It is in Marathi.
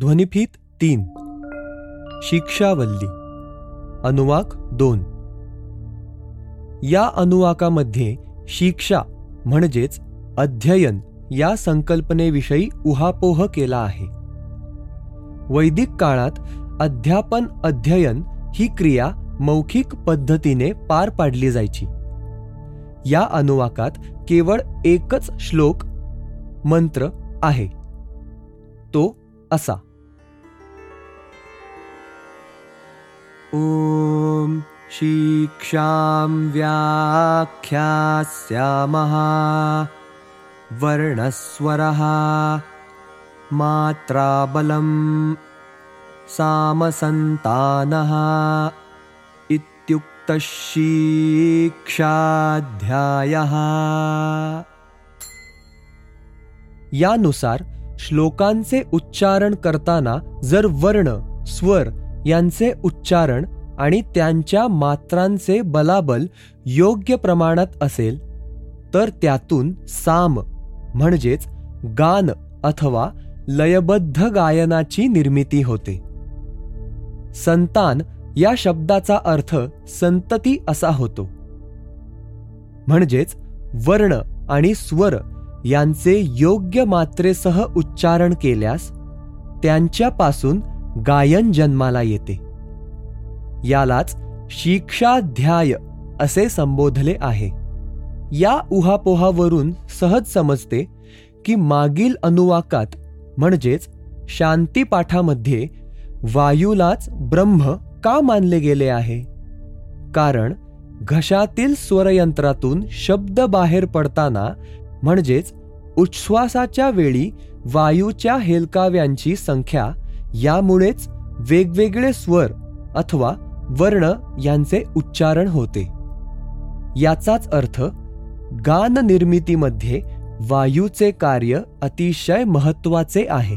ध्वनिफीत तीन. शिक्षावल्ली. अनुवाक दोन. या अनुवाकामध्ये शिक्षा म्हणजेच अध्ययन या संकल्पनेविषयी उहापोह केला आहे. वैदिक काळात अध्यापन अध्ययन ही क्रिया मौखिक पद्धतीने पार पाडली जायची. या अनुवाकात केवळ एकच श्लोक मंत्र आहे. तो असा. ॐ शिक्षां व्याख्यास्यामः वर्णस्वरः मात्राबलं सामसन्तानः इत्युक्तशीक्षाध्यायः यानुसार श्लोकांचे उच्चारण करताना जर वर्ण स्वर यांचे उच्चारण आणि त्यांच्या मात्रांचे बलाबल योग्य प्रमाणात असेल तर त्यातून साम म्हणजेच गान अथवा लयबद्ध गायनाची निर्मिती होते. संतान या शब्दाचा अर्थ संतती असा होतो. म्हणजेच वर्ण आणि स्वर यांचे योग्य मात्रेसह उच्चारण केल्यास त्यांच्यापासून गायन जन्माला येते. यालाच शिक्षाध्याय असे संबोधले आहे. या उहापोहावरून सहज समजते की मागील अनुवाकात म्हणजेच शांतीपाठामध्ये वायूलाच ब्रह्म का मानले गेले आहे? कारण घशातील स्वरयंत्रातून शब्द बाहेर पडताना म्हणजेच उच्छ्वासाच्या वेळी वायूच्या हेलकाव्यांची संख्या यामुळेच वेगवेगळे स्वर अथवा वर्ण यांचे उच्चारण होते. याचाच अर्थ गान निर्मितीमध्ये वायूचे कार्य अतिशय महत्त्वाचे आहे.